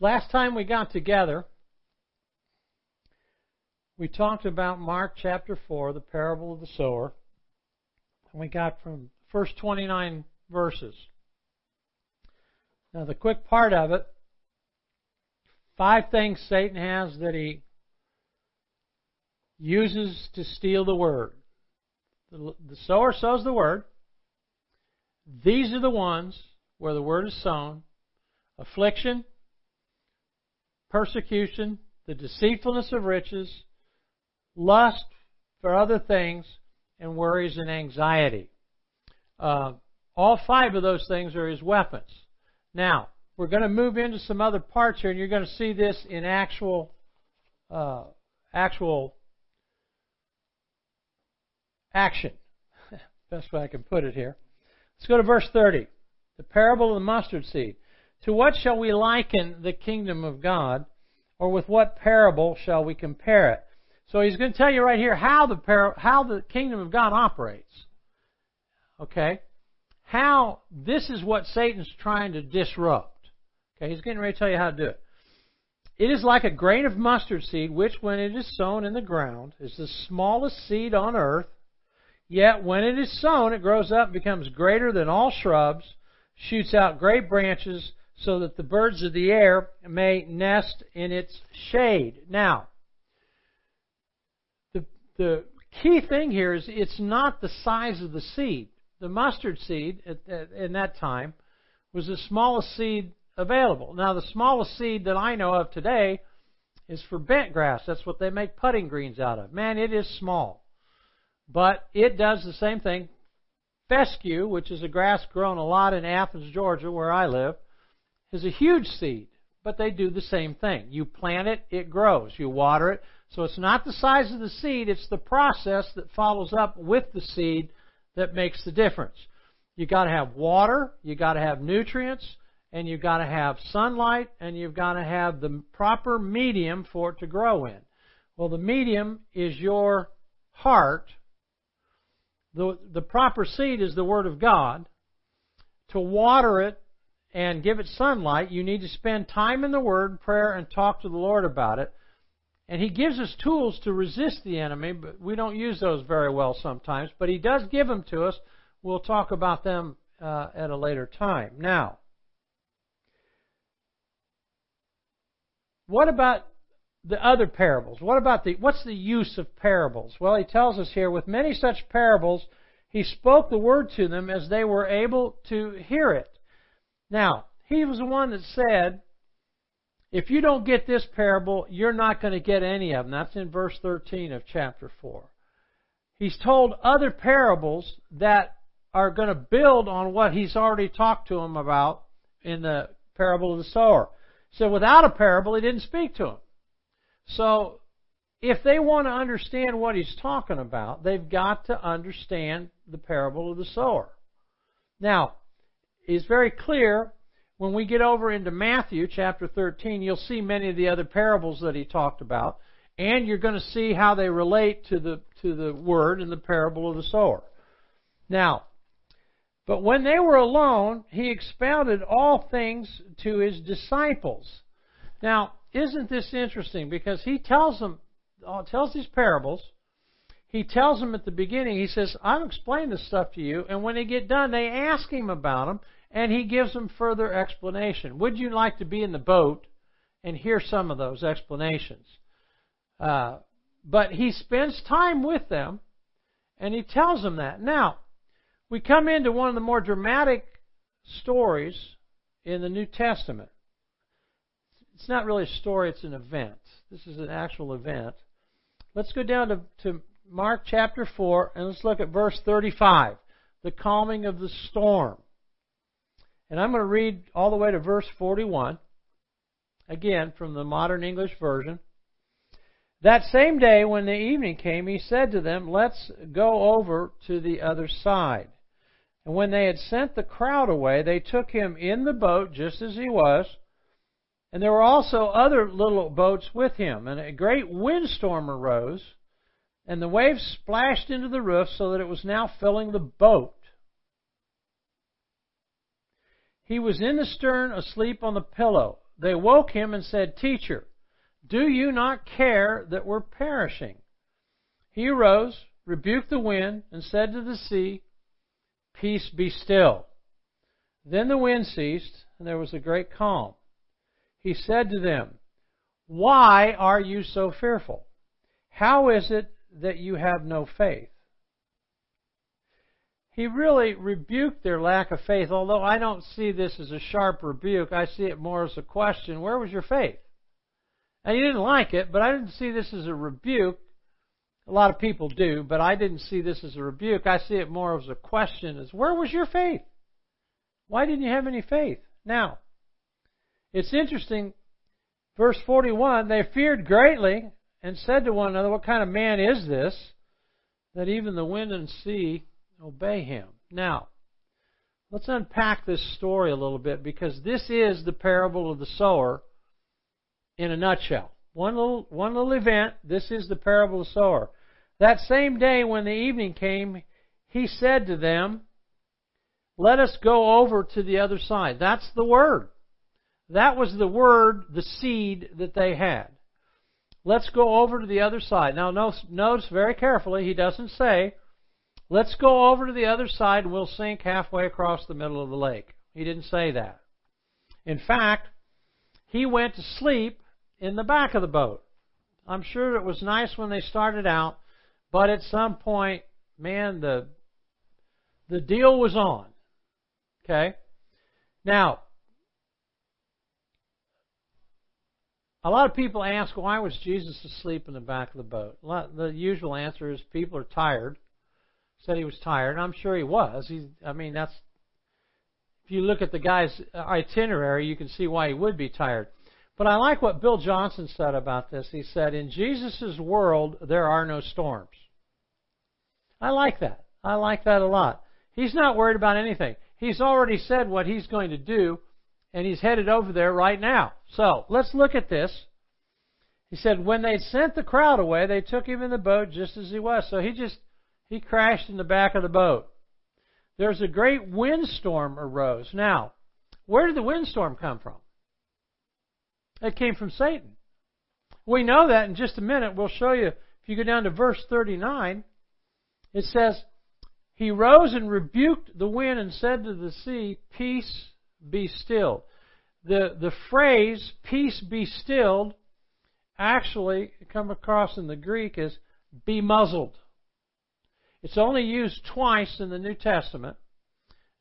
Last time we got together, we talked about Mark chapter 4, the parable of the sower. And we got from the first 29 verses. Now, the quick part of it five things Satan has that he uses to steal the word. The, the sower sows the word. These are the ones where the word is sown affliction, persecution, the deceitfulness of riches, lust for other things, and worries and anxiety. Uh, all five of those things are his weapons. Now, we're going to move into some other parts here, and you're going to see this in actual, uh, actual action. Best way I can put it here. Let's go to verse 30. The parable of the mustard seed. To what shall we liken the kingdom of God, or with what parable shall we compare it? So he's going to tell you right here how the par- how the kingdom of God operates. Okay, how this is what Satan's trying to disrupt. Okay, he's getting ready to tell you how to do it. It is like a grain of mustard seed, which, when it is sown in the ground, is the smallest seed on earth. Yet, when it is sown, it grows up, becomes greater than all shrubs, shoots out great branches, so that the birds of the air may nest in its shade. Now, the, the key thing here is it's not the size of the seed. The mustard seed at, at, in that time was the smallest seed available. Now, the smallest seed that I know of today is for bent grass. That's what they make putting greens out of. Man, it is small. But it does the same thing. Fescue, which is a grass grown a lot in Athens, Georgia, where I live, is a huge seed, but they do the same thing. You plant it, it grows. You water it. So it's not the size of the seed, it's the process that follows up with the seed that makes the difference. You got to have water, you got to have nutrients, and you've got to have sunlight, and you've got to have the proper medium for it to grow in. Well, the medium is your heart. The, the proper seed is the Word of God. To water it and give it sunlight, you need to spend time in the Word, prayer, and talk to the Lord about it. And He gives us tools to resist the enemy, but we don't use those very well sometimes. But He does give them to us. We'll talk about them uh, at a later time. Now, what about the other parables? What about the what's the use of parables? Well, he tells us here with many such parables he spoke the word to them as they were able to hear it. Now, he was the one that said, if you don't get this parable, you're not going to get any of them. That's in verse 13 of chapter 4. He's told other parables that are going to build on what he's already talked to them about in the parable of the sower. So without a parable, he didn't speak to them. So if they want to understand what he's talking about, they've got to understand the parable of the sower. Now, it's very clear when we get over into Matthew chapter 13, you'll see many of the other parables that he talked about, and you're going to see how they relate to the to the word in the parable of the sower. Now, but when they were alone, he expounded all things to his disciples. Now, isn't this interesting? Because he tells them, uh, tells these parables. He tells them at the beginning, he says, I'll explain this stuff to you. And when they get done, they ask him about them and he gives them further explanation. Would you like to be in the boat and hear some of those explanations? Uh, but he spends time with them, and he tells them that. Now, we come into one of the more dramatic stories in the New Testament. It's not really a story, it's an event. This is an actual event. Let's go down to, to Mark chapter 4 and let's look at verse 35 the calming of the storm. And I'm going to read all the way to verse 41, again from the modern English version. That same day, when the evening came, he said to them, Let's go over to the other side. And when they had sent the crowd away, they took him in the boat just as he was. And there were also other little boats with him. And a great windstorm arose, and the waves splashed into the roof so that it was now filling the boat. He was in the stern, asleep on the pillow. they woke him and said, Teacher, do you not care that we're perishing? He arose, rebuked the wind, and said to the sea, Peace be still. Then the wind ceased, and there was a great calm. He said to them, Why are you so fearful? How is it that you have no faith? He really rebuked their lack of faith, although I don't see this as a sharp rebuke. I see it more as a question where was your faith? And he didn't like it, but I didn't see this as a rebuke. A lot of people do, but I didn't see this as a rebuke. I see it more as a question as where was your faith? Why didn't you have any faith? Now, it's interesting, verse 41, they feared greatly and said to one another, What kind of man is this that even the wind and sea obey him? Now, let's unpack this story a little bit because this is the parable of the sower in a nutshell. One little, one little event, this is the parable of the sower. That same day when the evening came, he said to them, Let us go over to the other side. That's the word. That was the word, the seed that they had. Let's go over to the other side. Now, notice very carefully, he doesn't say, let's go over to the other side and we'll sink halfway across the middle of the lake. He didn't say that. In fact, he went to sleep in the back of the boat. I'm sure it was nice when they started out, but at some point, man, the the deal was on. Okay? Now, a lot of people ask why was Jesus asleep in the back of the boat? the usual answer is people are tired. Said he was tired. I'm sure he was. He, I mean, that's if you look at the guy's itinerary, you can see why he would be tired. But I like what Bill Johnson said about this. He said, "In Jesus' world, there are no storms." I like that. I like that a lot. He's not worried about anything. He's already said what he's going to do, and he's headed over there right now. So let's look at this. He said, when they sent the crowd away, they took him in the boat just as he was. So he just he crashed in the back of the boat. There's a great windstorm arose. Now, where did the windstorm come from? It came from Satan. We know that in just a minute. We'll show you. If you go down to verse 39, it says, He rose and rebuked the wind and said to the sea, Peace, be still. The, the phrase, peace be stilled, actually come across in the Greek as be muzzled. It's only used twice in the New Testament.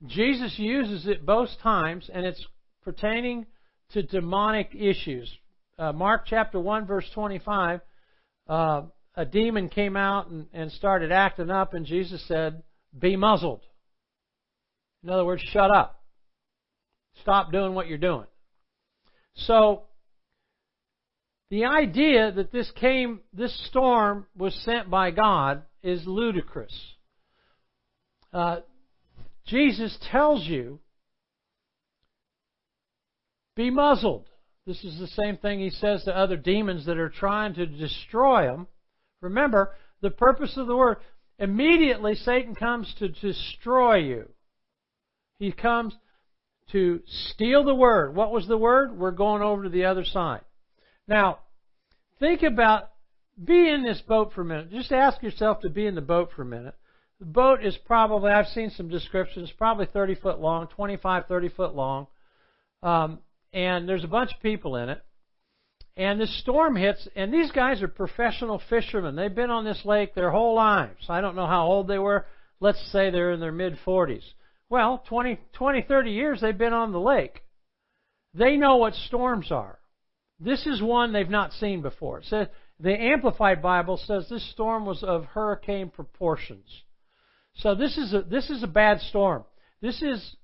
Jesus uses it both times, and it's pertaining to demonic issues. Uh, Mark chapter 1, verse 25, uh, a demon came out and, and started acting up, and Jesus said, Be muzzled. In other words, shut up. Stop doing what you're doing. So, the idea that this came, this storm was sent by God is ludicrous. Uh, Jesus tells you, be muzzled. This is the same thing he says to other demons that are trying to destroy them. Remember, the purpose of the word, immediately Satan comes to destroy you. He comes to steal the word. What was the word? We're going over to the other side. Now, think about be in this boat for a minute. Just ask yourself to be in the boat for a minute. The boat is probably, I've seen some descriptions, probably 30 foot long, 25, 30 foot long. Um, and there's a bunch of people in it. And this storm hits, and these guys are professional fishermen. They've been on this lake their whole lives. I don't know how old they were. Let's say they're in their mid 40s. Well, 20, 20, 30 years they've been on the lake. They know what storms are. This is one they've not seen before. So the Amplified Bible says this storm was of hurricane proportions. So this is a, this is a bad storm. This is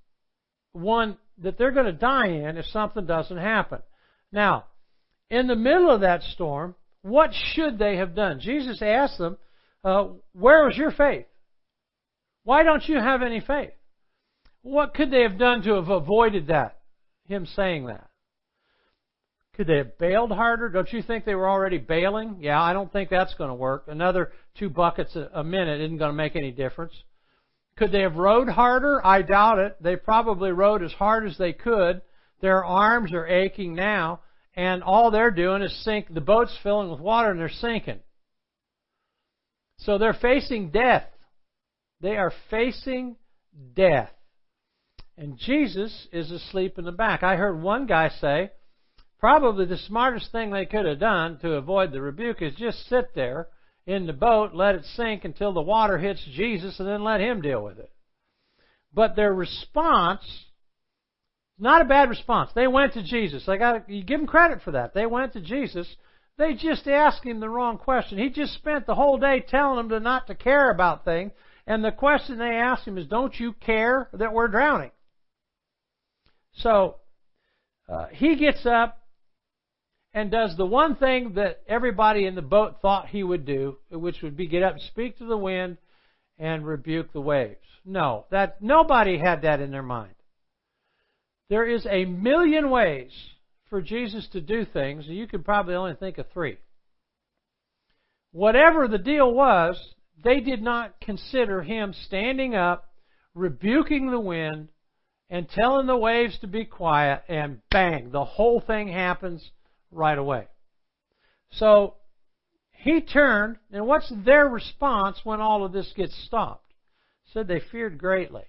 one that they're going to die in if something doesn't happen. Now, in the middle of that storm, what should they have done? Jesus asked them, uh, Where was your faith? Why don't you have any faith? What could they have done to have avoided that? Him saying that. Could they have bailed harder? Don't you think they were already bailing? Yeah, I don't think that's going to work. Another two buckets a minute isn't going to make any difference. Could they have rowed harder? I doubt it. They probably rowed as hard as they could Their arms are aching now, and all they're doing is sink. The boat's filling with water and they're sinking. So they're facing death. They are facing death. And Jesus is asleep in the back. I heard one guy say, probably the smartest thing they could have done to avoid the rebuke is just sit there in the boat, let it sink until the water hits Jesus, and then let him deal with it. But their response, not a bad response. They went to Jesus. I got you give them credit for that. They went to Jesus. They just asked him the wrong question. He just spent the whole day telling them to not to care about things, and the question they asked him is, "Don't you care that we're drowning?" So uh, he gets up and does the one thing that everybody in the boat thought he would do, which would be get up and speak to the wind and rebuke the waves. No, that nobody had that in their mind. There is a million ways for Jesus to do things, and you could probably only think of three. Whatever the deal was, they did not consider him standing up, rebuking the wind, and telling the waves to be quiet, and bang, the whole thing happens right away. So he turned, and what's their response when all of this gets stopped? said they feared greatly.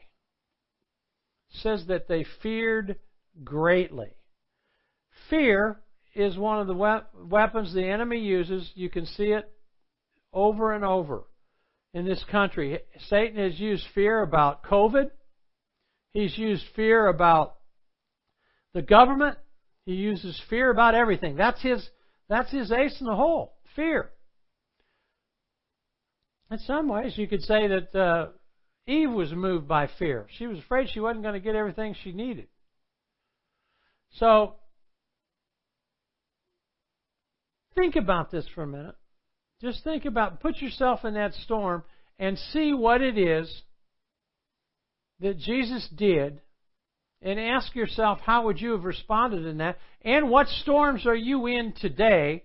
says that they feared greatly. Fear is one of the weapons the enemy uses. You can see it over and over in this country. Satan has used fear about COVID. He's used fear about the government. He uses fear about everything. That's his, that's his ace in the hole. Fear. In some ways, you could say that uh, Eve was moved by fear. She was afraid she wasn't going to get everything she needed. So, think about this for a minute. Just think about, put yourself in that storm and see what it is that Jesus did and ask yourself how would you have responded in that? And what storms are you in today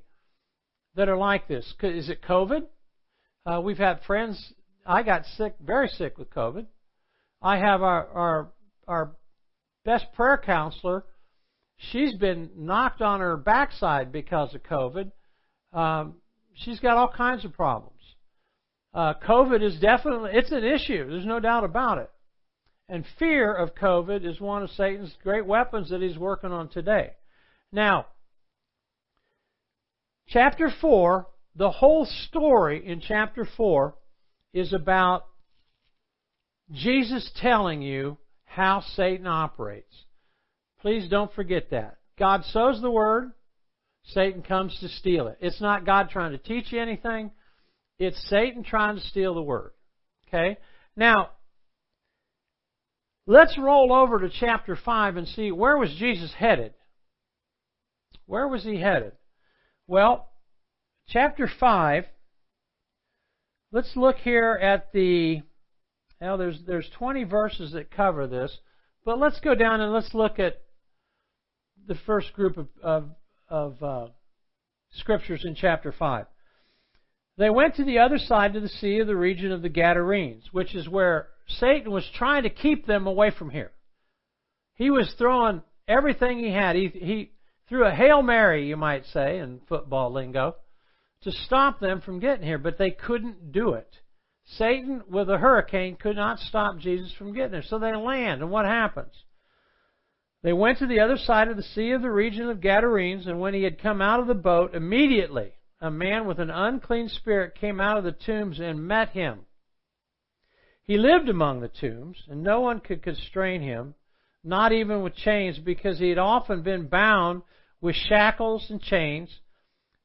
that are like this? Is it covid? Uh, we've had friends i got sick very sick with covid. I have our our our best prayer counselor. She's been knocked on her backside because of covid. Um, she's got all kinds of problems. Uh, covid is definitely it's an issue there's no doubt about it and fear of COVID is one of Satan's great weapons that he's working on today. Now, chapter 4, the whole story in chapter 4 is about Jesus telling you how Satan operates. Please don't forget that. God sows the word, Satan comes to steal it. It's not God trying to teach you anything, it's Satan trying to steal the word. Okay? Now, Let's roll over to chapter 5 and see where was Jesus headed? Where was he headed? Well, chapter 5, let's look here at the well, there's there's 20 verses that cover this, but let's go down and let's look at the first group of of, of uh, scriptures in chapter 5. They went to the other side of the sea of the region of the Gadarenes, which is where Satan was trying to keep them away from here. He was throwing everything he had. He, he threw a Hail Mary, you might say, in football lingo, to stop them from getting here, but they couldn't do it. Satan, with a hurricane, could not stop Jesus from getting there. So they land, and what happens? They went to the other side of the sea of the region of Gadarenes, and when he had come out of the boat, immediately a man with an unclean spirit came out of the tombs and met him. He lived among the tombs, and no one could constrain him, not even with chains, because he had often been bound with shackles and chains.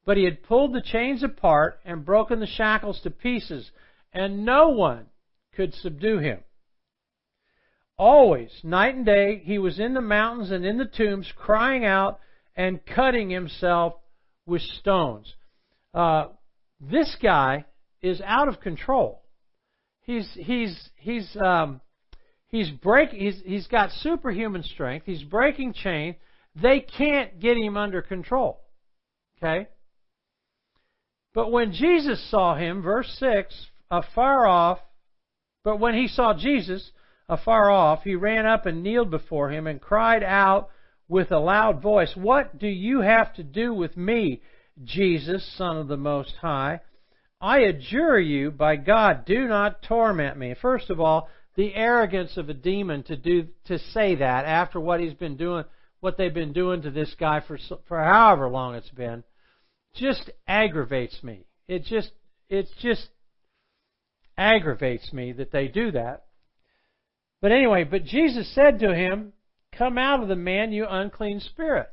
But he had pulled the chains apart and broken the shackles to pieces, and no one could subdue him. Always, night and day, he was in the mountains and in the tombs, crying out and cutting himself with stones. Uh, this guy is out of control he's he's he's um, he's break he's he's got superhuman strength. He's breaking chain. They can't get him under control. Okay? But when Jesus saw him, verse 6, afar off, but when he saw Jesus afar off, he ran up and kneeled before him and cried out with a loud voice, What do you have to do with me, Jesus, Son of the Most High? I adjure you, by God, do not torment me. First of all, the arrogance of a demon to do to say that after what he's been doing, what they've been doing to this guy for for however long it's been, just aggravates me. It just it just aggravates me that they do that. But anyway, but Jesus said to him, Come out of the man, you unclean spirit.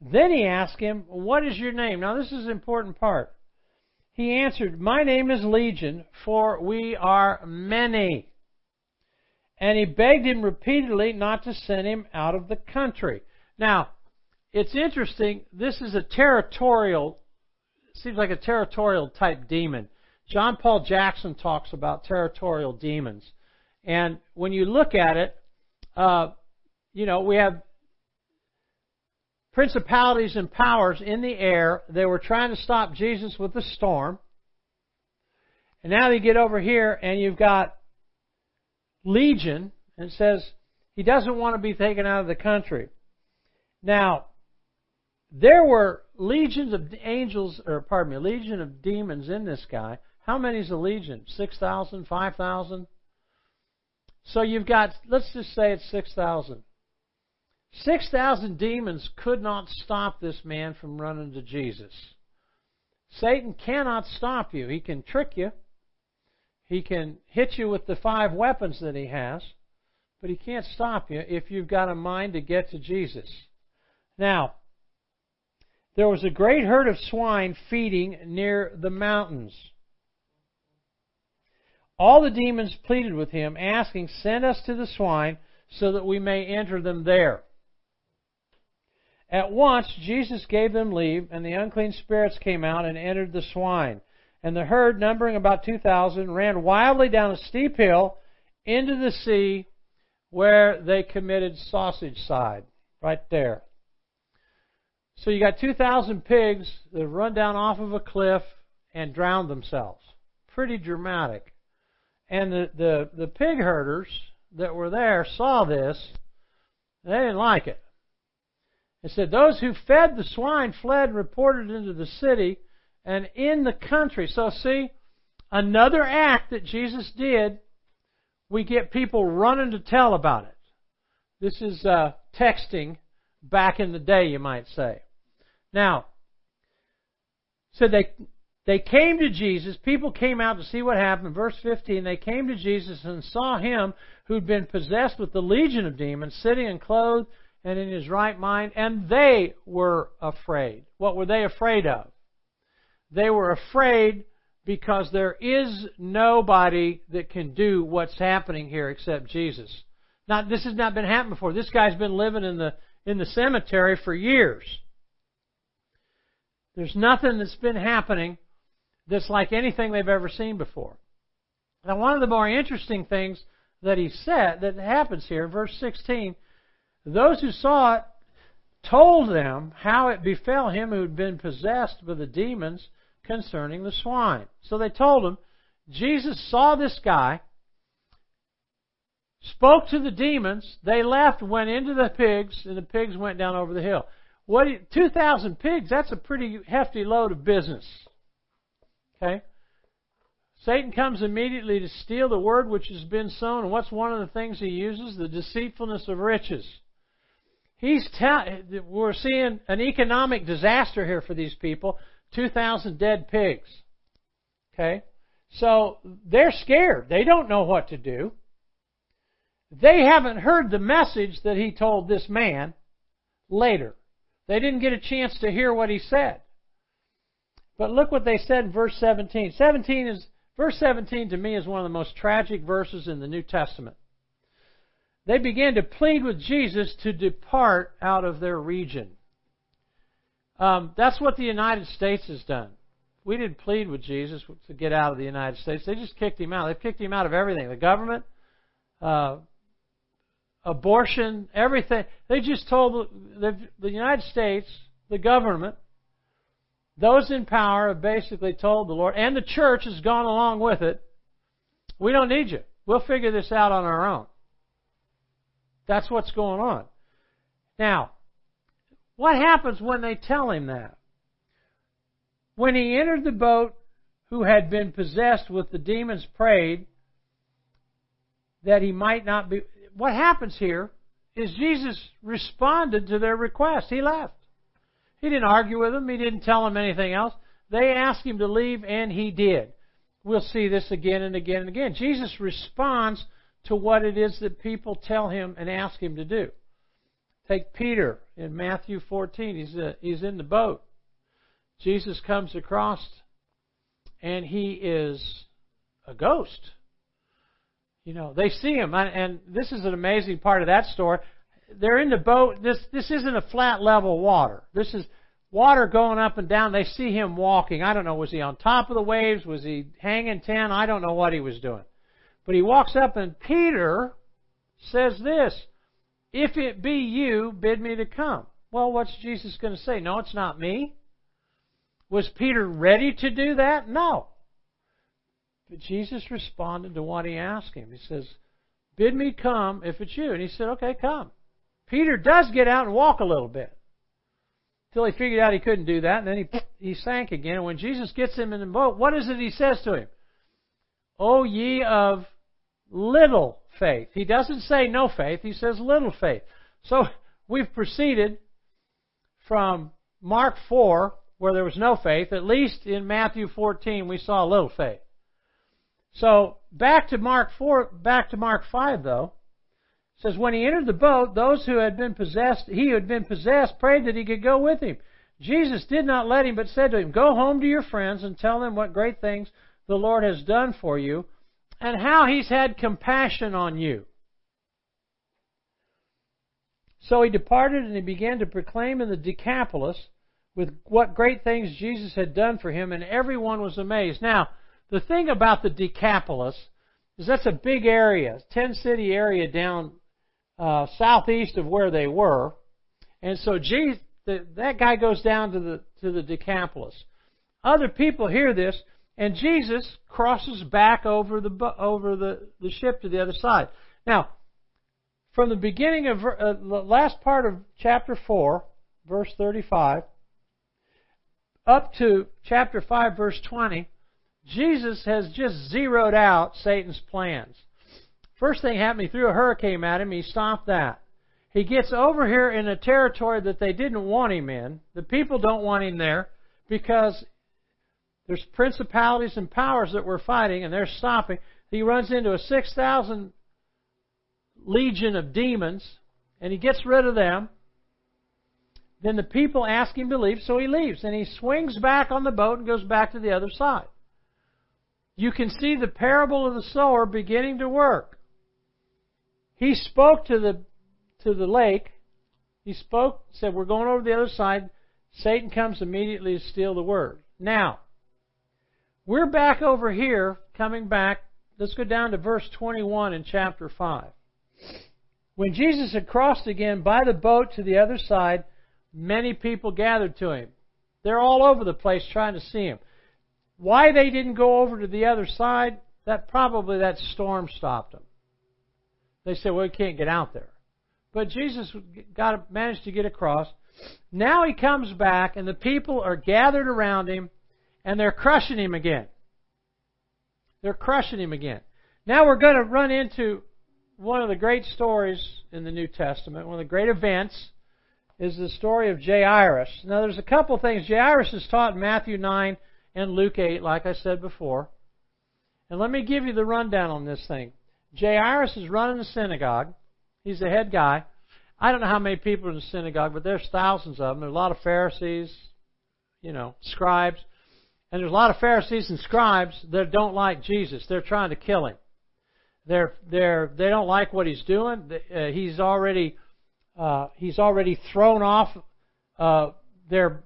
Then he asked him, What is your name? Now, this is an important part. He answered, My name is Legion, for we are many. And he begged him repeatedly not to send him out of the country. Now, it's interesting. This is a territorial, seems like a territorial type demon. John Paul Jackson talks about territorial demons. And when you look at it, uh, you know, we have principalities and powers in the air. They were trying to stop Jesus with the storm. And now you get over here and you've got Legion and says he doesn't want to be taken out of the country. Now, there were legions of angels, or pardon me, legion of demons in this guy. How many is a legion? 6,000, 5,000? So you've got, let's just say it's 6,000. 6,000 demons could not stop this man from running to Jesus. Satan cannot stop you. He can trick you. He can hit you with the five weapons that he has, but he can't stop you if you've got a mind to get to Jesus. Now, there was a great herd of swine feeding near the mountains. All the demons pleaded with him, asking, Send us to the swine so that we may enter them there. At once Jesus gave them leave, and the unclean spirits came out and entered the swine. And the herd, numbering about 2,000, ran wildly down a steep hill into the sea where they committed sausage side. Right there. So you got 2,000 pigs that have run down off of a cliff and drowned themselves. Pretty dramatic. And the, the, the pig herders that were there saw this. They didn't like it. It said, Those who fed the swine fled and reported into the city and in the country. So, see, another act that Jesus did, we get people running to tell about it. This is uh, texting back in the day, you might say. Now, so they they came to Jesus. People came out to see what happened. Verse 15, they came to Jesus and saw him who'd been possessed with the legion of demons sitting and clothed and in his right mind, and they were afraid. What were they afraid of? They were afraid because there is nobody that can do what's happening here except Jesus. Not this has not been happening before. This guy's been living in the in the cemetery for years. There's nothing that's been happening that's like anything they've ever seen before. Now, one of the more interesting things that he said that happens here, verse 16, those who saw it told them how it befell him who had been possessed by the demons concerning the swine. So they told him, Jesus saw this guy, spoke to the demons, they left, went into the pigs, and the pigs went down over the hill. What 2,000 pigs, that's a pretty hefty load of business. Okay? Satan comes immediately to steal the word which has been sown. And what's one of the things he uses? The deceitfulness of riches. He's tell, we're seeing an economic disaster here for these people. 2,000 dead pigs. Okay? So they're scared. They don't know what to do. They haven't heard the message that he told this man later. They didn't get a chance to hear what he said. But look what they said in verse 17. 17 is verse 17 to me is one of the most tragic verses in the New Testament. They began to plead with Jesus to depart out of their region. Um, that's what the United States has done. We didn't plead with Jesus to get out of the United States. They just kicked him out. They've kicked him out of everything. The government, uh, abortion, everything. They just told the, the United States, the government, those in power have basically told the Lord, and the church has gone along with it, we don't need you. We'll figure this out on our own. That's what's going on. Now, what happens when they tell him that? When he entered the boat, who had been possessed with the demons prayed that he might not be. What happens here is Jesus responded to their request. He left. He didn't argue with them. He didn't tell them anything else. They asked him to leave, and he did. We'll see this again and again and again. Jesus responds to what it is that people tell him and ask him to do. Take Peter in Matthew 14. He's, uh, he's in the boat. Jesus comes across and he is a ghost. You know, they see him, and this is an amazing part of that story. They're in the boat. This this isn't a flat level water. This is water going up and down. They see him walking. I don't know, was he on top of the waves? Was he hanging ten? I don't know what he was doing. But he walks up, and Peter says this If it be you, bid me to come. Well, what's Jesus going to say? No, it's not me. Was Peter ready to do that? No. But Jesus responded to what he asked him. He says, Bid me come if it's you. And he said, Okay, come. Peter does get out and walk a little bit. Until he figured out he couldn't do that, and then he, he sank again. And when Jesus gets him in the boat, what is it he says to him? O ye of little faith. He doesn't say no faith, he says little faith. So we've proceeded from Mark 4 where there was no faith. At least in Matthew 14, we saw little faith. So back to Mark 4, back to Mark 5 though. It says, when he entered the boat, those who had been possessed, he who had been possessed prayed that he could go with him. Jesus did not let him, but said to him, Go home to your friends and tell them what great things the Lord has done for you and how he's had compassion on you. So he departed and he began to proclaim in the Decapolis with what great things Jesus had done for him, and everyone was amazed. Now, the thing about the Decapolis is that's a big area, ten city area down uh, southeast of where they were, and so Jesus, the, that guy goes down to the to the Decapolis. Other people hear this, and Jesus crosses back over the over the, the ship to the other side. Now, from the beginning of uh, the last part of chapter four, verse thirty-five up to chapter 5, verse 20, Jesus has just zeroed out Satan's plans. First thing happened, he threw a hurricane at him, he stopped that. He gets over here in a territory that they didn't want him in. The people don't want him there because there's principalities and powers that we're fighting and they're stopping. He runs into a 6,000 legion of demons and he gets rid of them. Then the people ask him to leave, so he leaves. And he swings back on the boat and goes back to the other side. You can see the parable of the sower beginning to work. He spoke to the to the lake. He spoke, said, We're going over the other side. Satan comes immediately to steal the word. Now, we're back over here, coming back. Let's go down to verse 21 in chapter 5. When Jesus had crossed again by the boat to the other side, Many people gathered to him. They're all over the place trying to see him. Why they didn't go over to the other side, that probably that storm stopped them. They said, well, we can't get out there. But Jesus got managed to get across. Now he comes back, and the people are gathered around him, and they're crushing him again. They're crushing him again. Now we're going to run into one of the great stories in the New Testament, one of the great events is the story of Jairus. Now, there's a couple things. Jairus is taught in Matthew 9 and Luke 8, like I said before. And let me give you the rundown on this thing. Jairus is running the synagogue. He's the head guy. I don't know how many people are in the synagogue, but there's thousands of them. There's a lot of Pharisees, you know, scribes. And there's a lot of Pharisees and scribes that don't like Jesus. They're trying to kill him. They're, they're, they don't like what he's doing. Uh, he's already uh, he's already thrown off uh, their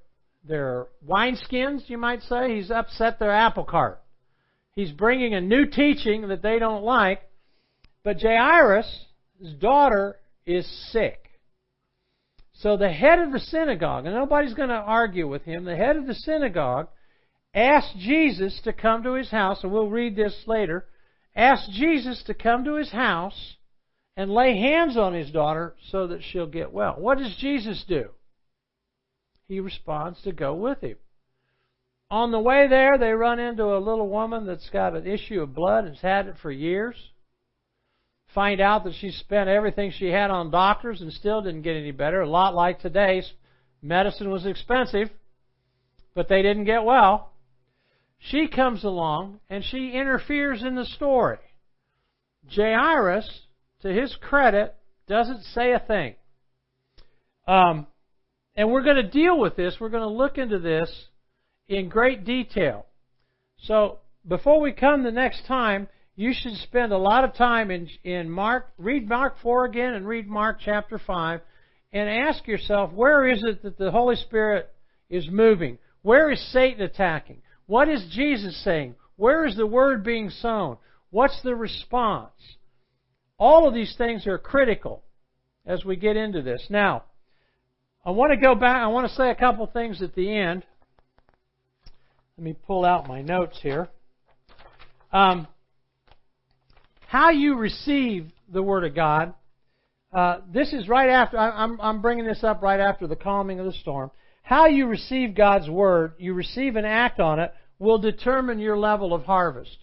their wineskins, you might say. He's upset their apple cart. He's bringing a new teaching that they don't like. But Jairus, daughter, is sick. So the head of the synagogue, and nobody's going to argue with him, the head of the synagogue asked Jesus to come to his house, and we'll read this later, asked Jesus to come to his house and lay hands on his daughter so that she'll get well. What does Jesus do? He responds to go with him. On the way there, they run into a little woman that's got an issue of blood and has had it for years. Find out that she spent everything she had on doctors and still didn't get any better. A lot like today's medicine was expensive, but they didn't get well. She comes along and she interferes in the story. Jairus, to his credit, doesn't say a thing. Um, and we're going to deal with this. We're going to look into this in great detail. So before we come the next time, you should spend a lot of time in, in Mark, read Mark 4 again and read Mark chapter 5 and ask yourself, where is it that the Holy Spirit is moving? Where is Satan attacking? What is Jesus saying? Where is the word being sown? What's the response? All of these things are critical as we get into this. Now, I want to go back, I want to say a couple things at the end. Let me pull out my notes here. Um, how you receive the Word of God. Uh, this is right after, I'm, I'm bringing this up right after the calming of the storm. How you receive God's Word, you receive and act on it, will determine your level of harvest.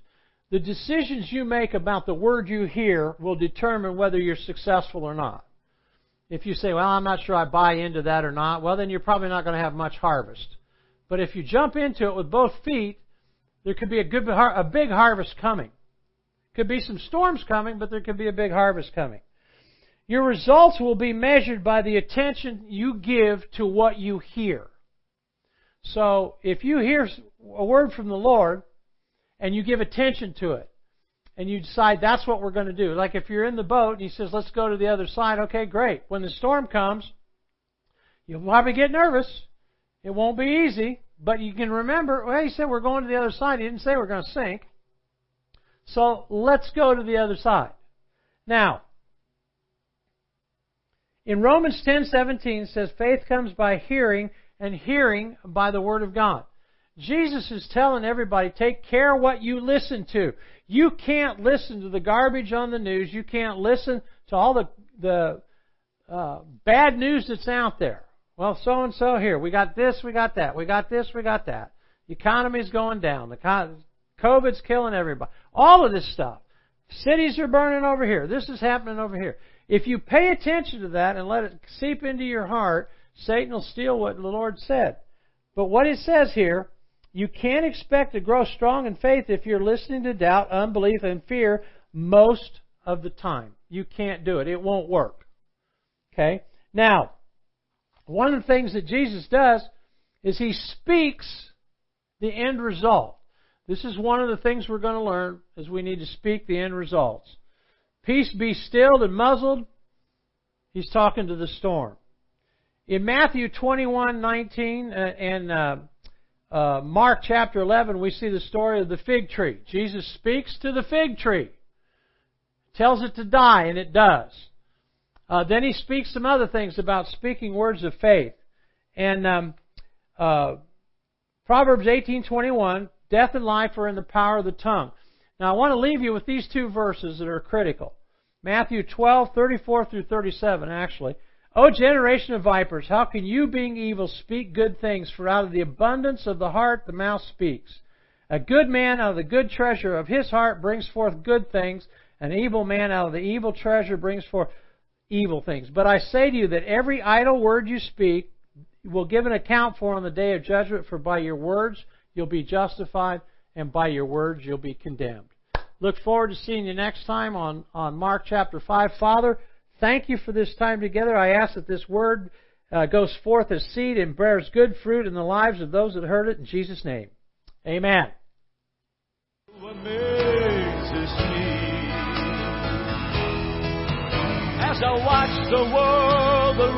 The decisions you make about the Word you hear will determine whether you're successful or not. If you say, well, I'm not sure I buy into that or not, well, then you're probably not going to have much harvest. But if you jump into it with both feet, there could be a good, a big harvest coming. Could be some storms coming, but there could be a big harvest coming. Your results will be measured by the attention you give to what you hear. So if you hear a word from the Lord and you give attention to it and you decide that's what we're going to do, like if you're in the boat and he says, let's go to the other side, okay, great. When the storm comes, you'll probably get nervous. It won't be easy. But you can remember, well, he said we're going to the other side. He didn't say we're going to sink. So let's go to the other side. Now, in Romans 10:17 says faith comes by hearing and hearing by the word of God. Jesus is telling everybody take care what you listen to. You can't listen to the garbage on the news. You can't listen to all the the uh, bad news that's out there. Well, so and so here. We got this, we got that. We got this, we got that. The economy's going down. The COVID's killing everybody. All of this stuff. Cities are burning over here. This is happening over here. If you pay attention to that and let it seep into your heart, Satan will steal what the Lord said. But what it says here, you can't expect to grow strong in faith if you're listening to doubt, unbelief, and fear most of the time. You can't do it. It won't work. Okay? Now, one of the things that Jesus does is he speaks the end result. This is one of the things we're going to learn is we need to speak the end results. Peace be stilled and muzzled. He's talking to the storm. In Matthew 21:19 uh, and uh, uh, Mark chapter 11, we see the story of the fig tree. Jesus speaks to the fig tree, tells it to die, and it does. Uh, then he speaks some other things about speaking words of faith. And um, uh, Proverbs 18:21, death and life are in the power of the tongue. Now I want to leave you with these two verses that are critical. Matthew 12:34 through 37 actually. O generation of vipers, how can you being evil speak good things for out of the abundance of the heart the mouth speaks? A good man out of the good treasure of his heart brings forth good things, an evil man out of the evil treasure brings forth evil things. But I say to you that every idle word you speak will give an account for on the day of judgment, for by your words you'll be justified, and by your words you'll be condemned. Look forward to seeing you next time on, on Mark chapter 5. Father, thank you for this time together. I ask that this word uh, goes forth as seed and bears good fruit in the lives of those that heard it in Jesus' name. Amen. as I watch the world around.